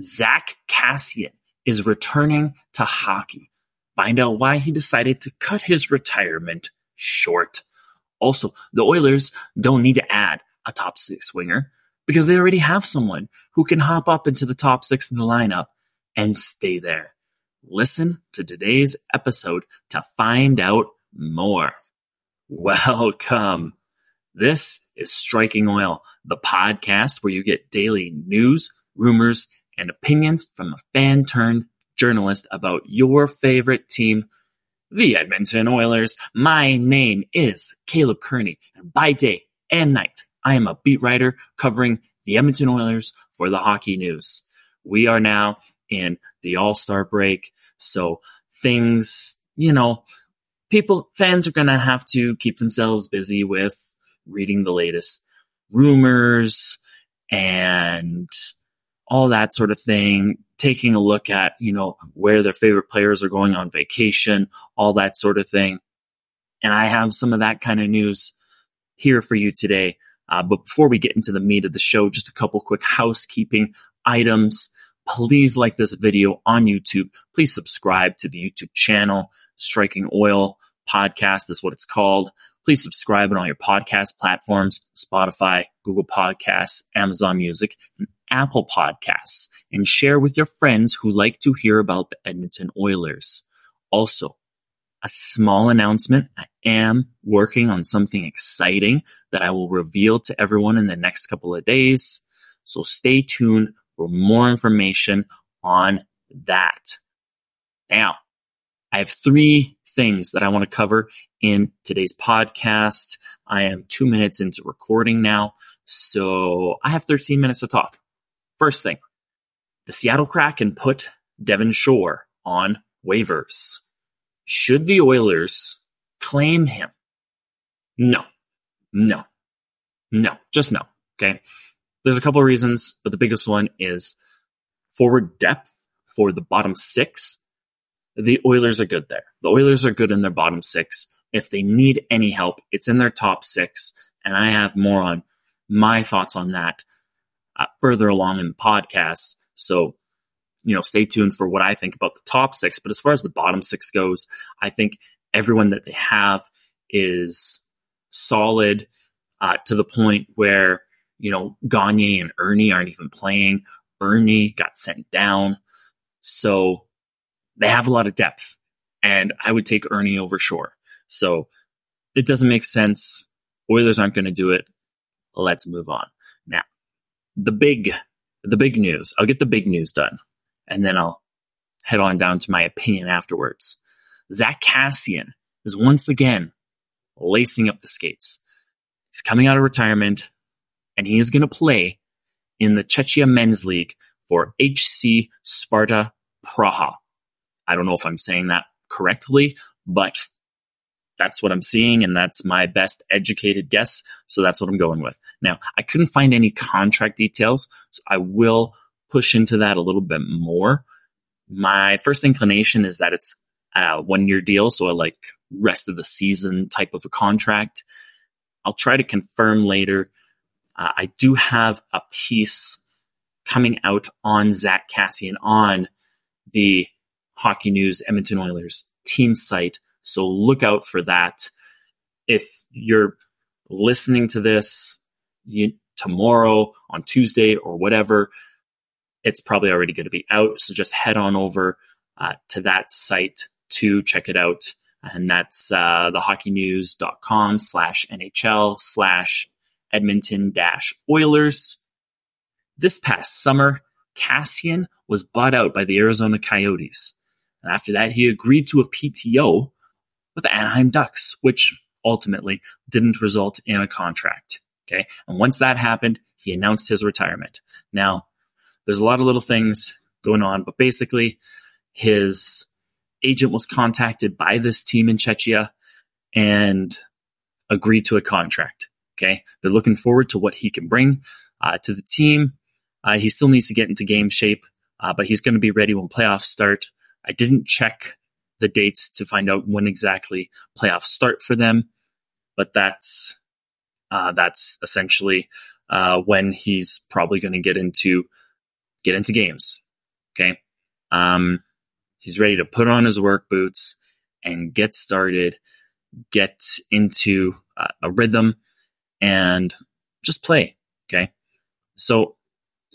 Zack Kassian is returning to hockey. Find out why he decided to cut his retirement short. Also, the Oilers don't need to add a top six winger because they already have someone who can hop up into the top six in the lineup and stay there. Listen to today's episode to find out more. Welcome. This is Striking Oil, the podcast where you get daily news, rumors, and opinions from a fan turned journalist about your favorite team, the Edmonton Oilers. My name is Caleb Kerney, and by day and night, I am a beat writer covering the Edmonton Oilers for the Hockey News. We are now in the All Star break, so things, you know, people, fans are going to have to keep themselves busy with reading the latest rumors and all that sort of thing, taking a look at, you know, where their favorite players are going on vacation, all that sort of thing. And I have some of that kind of news here for you today. Uh, but before we get into the meat of the show, just a couple quick housekeeping items. Please like this video on YouTube. Please subscribe to the YouTube channel, Striking Oil Podcast is what it's called. Please subscribe on all your podcast platforms, Spotify, Google Podcasts, Amazon Music, and Apple Podcasts and share with your friends who like to hear about the Edmonton Oilers. Also, a small announcement. I am working on something exciting that I will reveal to everyone in the next couple of days. So stay tuned for more information on that. Now, I have three things that I want to cover in today's podcast. I am two minutes into recording now, so I have 13 minutes to talk. First thing, the Seattle Kraken put Devin Shore on waivers. Should the Oilers claim him? No, no, no, just no. Okay. There's a couple of reasons, but the biggest one is forward depth for the bottom six. The Oilers are good there. The Oilers are good in their bottom six. If they need any help, it's in their top six. And I have more on my thoughts on that further along in the podcast. So, you know, stay tuned for what I think about the top six. But as far as the bottom six goes, I think everyone that they have is solid uh, to the point where, you know, Gagner and Erne aren't even playing. Erne got sent down. So they have a lot of depth. And I would take Erne over Shore. So it doesn't make sense. Oilers aren't going to do it. Let's move on. The big the big news. I'll get the big news done, and then I'll head on down to my opinion afterwards. Zack Kassian is once again lacing up the skates. He's coming out of retirement, and he is going to play in the Czechia Men's League for HC Sparta Praha. I don't know if I'm saying that correctly, but that's what I'm seeing, and that's my best educated guess. So that's what I'm going with. Now, I couldn't find any contract details, so I will push into that a little bit more. My first inclination is that it's a one year deal, so a like rest of the season type of a contract. I'll try to confirm later. Uh, I do have a piece coming out on Zack Kassian on the Hockey News Edmonton Oilers team site so look out for that. If you're listening to this you, tomorrow, on Tuesday, or whatever, it's probably already going to be out. So just head on over uh, to that site to check it out. And that's uh, thehockeynews.com slash NHL slash Edmonton dash Oilers. This past summer, Kassian was bought out by the Arizona Coyotes. And after that, he agreed to a PTO with the Anaheim Ducks, which ultimately didn't result in a contract. Okay. And once that happened, he announced his retirement. Now, there's a lot of little things going on, but basically, his agent was contacted by this team in Czechia and agreed to a contract. Okay. They're looking forward to what he can bring uh, to the team. Uh, he still needs to get into game shape, uh, but he's going to be ready when playoffs start. I didn't check the dates to find out when exactly playoffs start for them. But that's uh, that's essentially uh, when he's probably going to get into get into games. Okay. Um, he's ready to put on his work boots and get started, get into uh, a rhythm and just play. Okay. So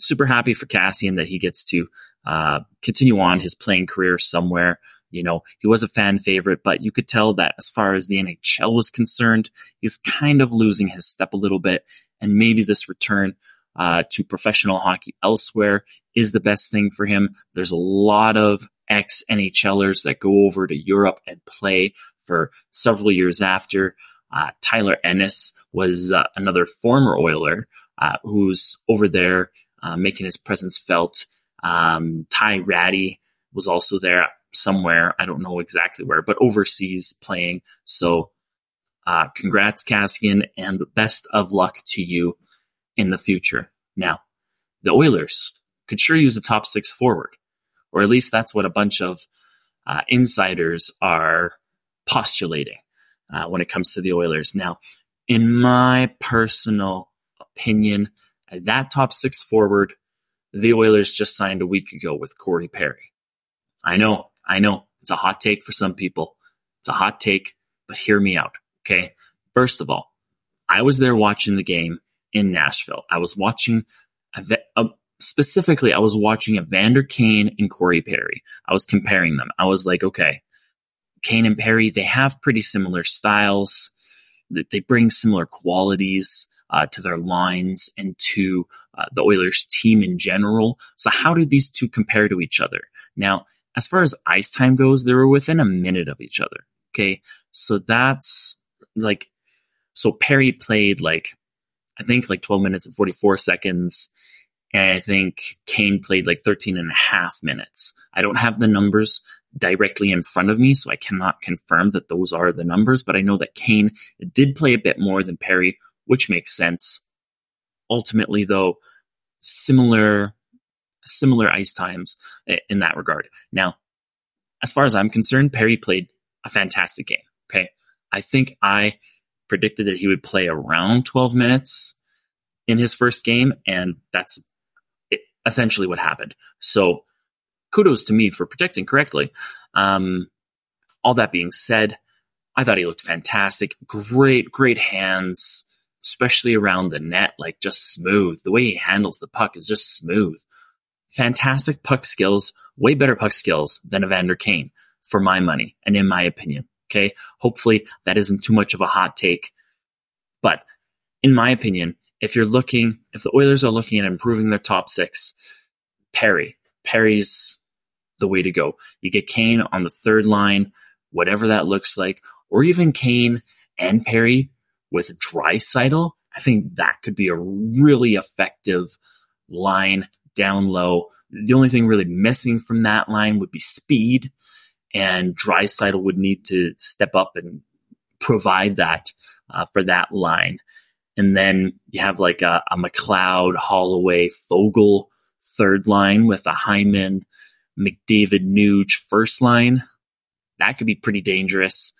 super happy for Kassian that he gets to uh, continue on his playing career somewhere. You know, he was a fan favorite, but you could tell that as far as the NHL was concerned, he's kind of losing his step a little bit. And maybe this return uh, to professional hockey elsewhere is the best thing for him. There's a lot of ex NHLers that go over to Europe and play for several years after. Uh, Tyler Ennis was uh, another former Oiler uh, who's over there uh, making his presence felt. Um, Ty Rattie was also there somewhere. I don't know exactly where, but overseas playing. So, uh, congrats, Kassian, and best of luck to you in the future. Now, the Oilers could sure use a top six forward, or at least that's what a bunch of uh, insiders are postulating uh, when it comes to the Oilers. Now, in my personal opinion, that top six forward, the Oilers just signed a week ago with Corey Perry. I know I know it's a hot take for some people. It's a hot take, but hear me out. Okay. First of all, I was there watching the game in Nashville. I was watching specifically, I was watching Evander Kane and Corey Perry. I was comparing them. I was like, okay, Kane and Perry, they have pretty similar styles. They bring similar qualities uh, to their lines and to uh, the Oilers team in general. So how do these two compare to each other? Now, as far as ice time goes, they were within a minute of each other. Okay. So that's like, so Perry played like, I think like 12 minutes and 44 seconds. And I think Kane played like 13 and a half minutes. I don't have the numbers directly in front of me, so I cannot confirm that those are the numbers, but I know that Kane did play a bit more than Perry, which makes sense. Ultimately, though, similar similar ice times in that regard. Now, as far as I'm concerned, Perry played a fantastic game. Okay. I think I predicted that he would play around 12 minutes in his first game, and that's essentially what happened. So kudos to me for predicting correctly. Um, all that being said, I thought he looked fantastic. Great, great hands, especially around the net, like just smooth. The way he handles the puck is just smooth fantastic puck skills, way better puck skills than Evander Kane for my money and in my opinion. Okay. Hopefully that isn't too much of a hot take. But in my opinion, if you're looking, if the Oilers are looking at improving their top six, Perry, Perry's the way to go. You get Kane on the third line, whatever that looks like, or even Kane and Perry with Draisaitl. I think that could be a really effective line down low. The only thing really missing from that line would be speed, and Draisaitl would need to step up and provide that uh, for that line. And then you have like a, a McLeod, Holloway, Foegele third line with a Hyman, McDavid, Nuge first line. That could be pretty dangerous,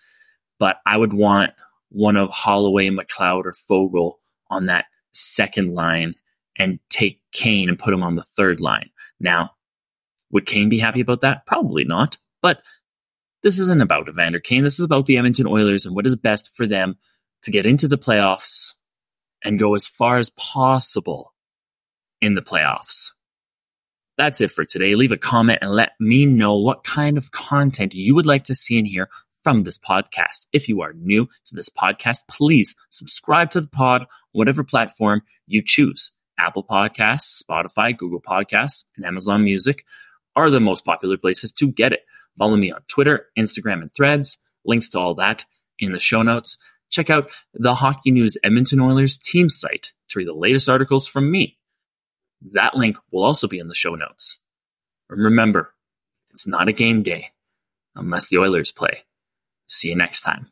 but I would want one of Holloway, McLeod, or Foegele on that second line and take Kane and put him on the third line. Now, would Kane be happy about that? Probably not. But this isn't about Evander Kane. This is about the Edmonton Oilers and what is best for them to get into the playoffs and go as far as possible in the playoffs. That's it for today. Leave a comment and let me know what kind of content you would like to see in here from this podcast. If you are new to this podcast, please subscribe to the pod, whatever platform you choose. Apple Podcasts, Spotify, Google Podcasts, and Amazon Music are the most popular places to get it. Follow me on Twitter, Instagram, and threads. Links to all that in the show notes. Check out the Hockey News Edmonton Oilers team site to read the latest articles from me. That link will also be in the show notes. And remember, it's not a game day unless the Oilers play. See you next time.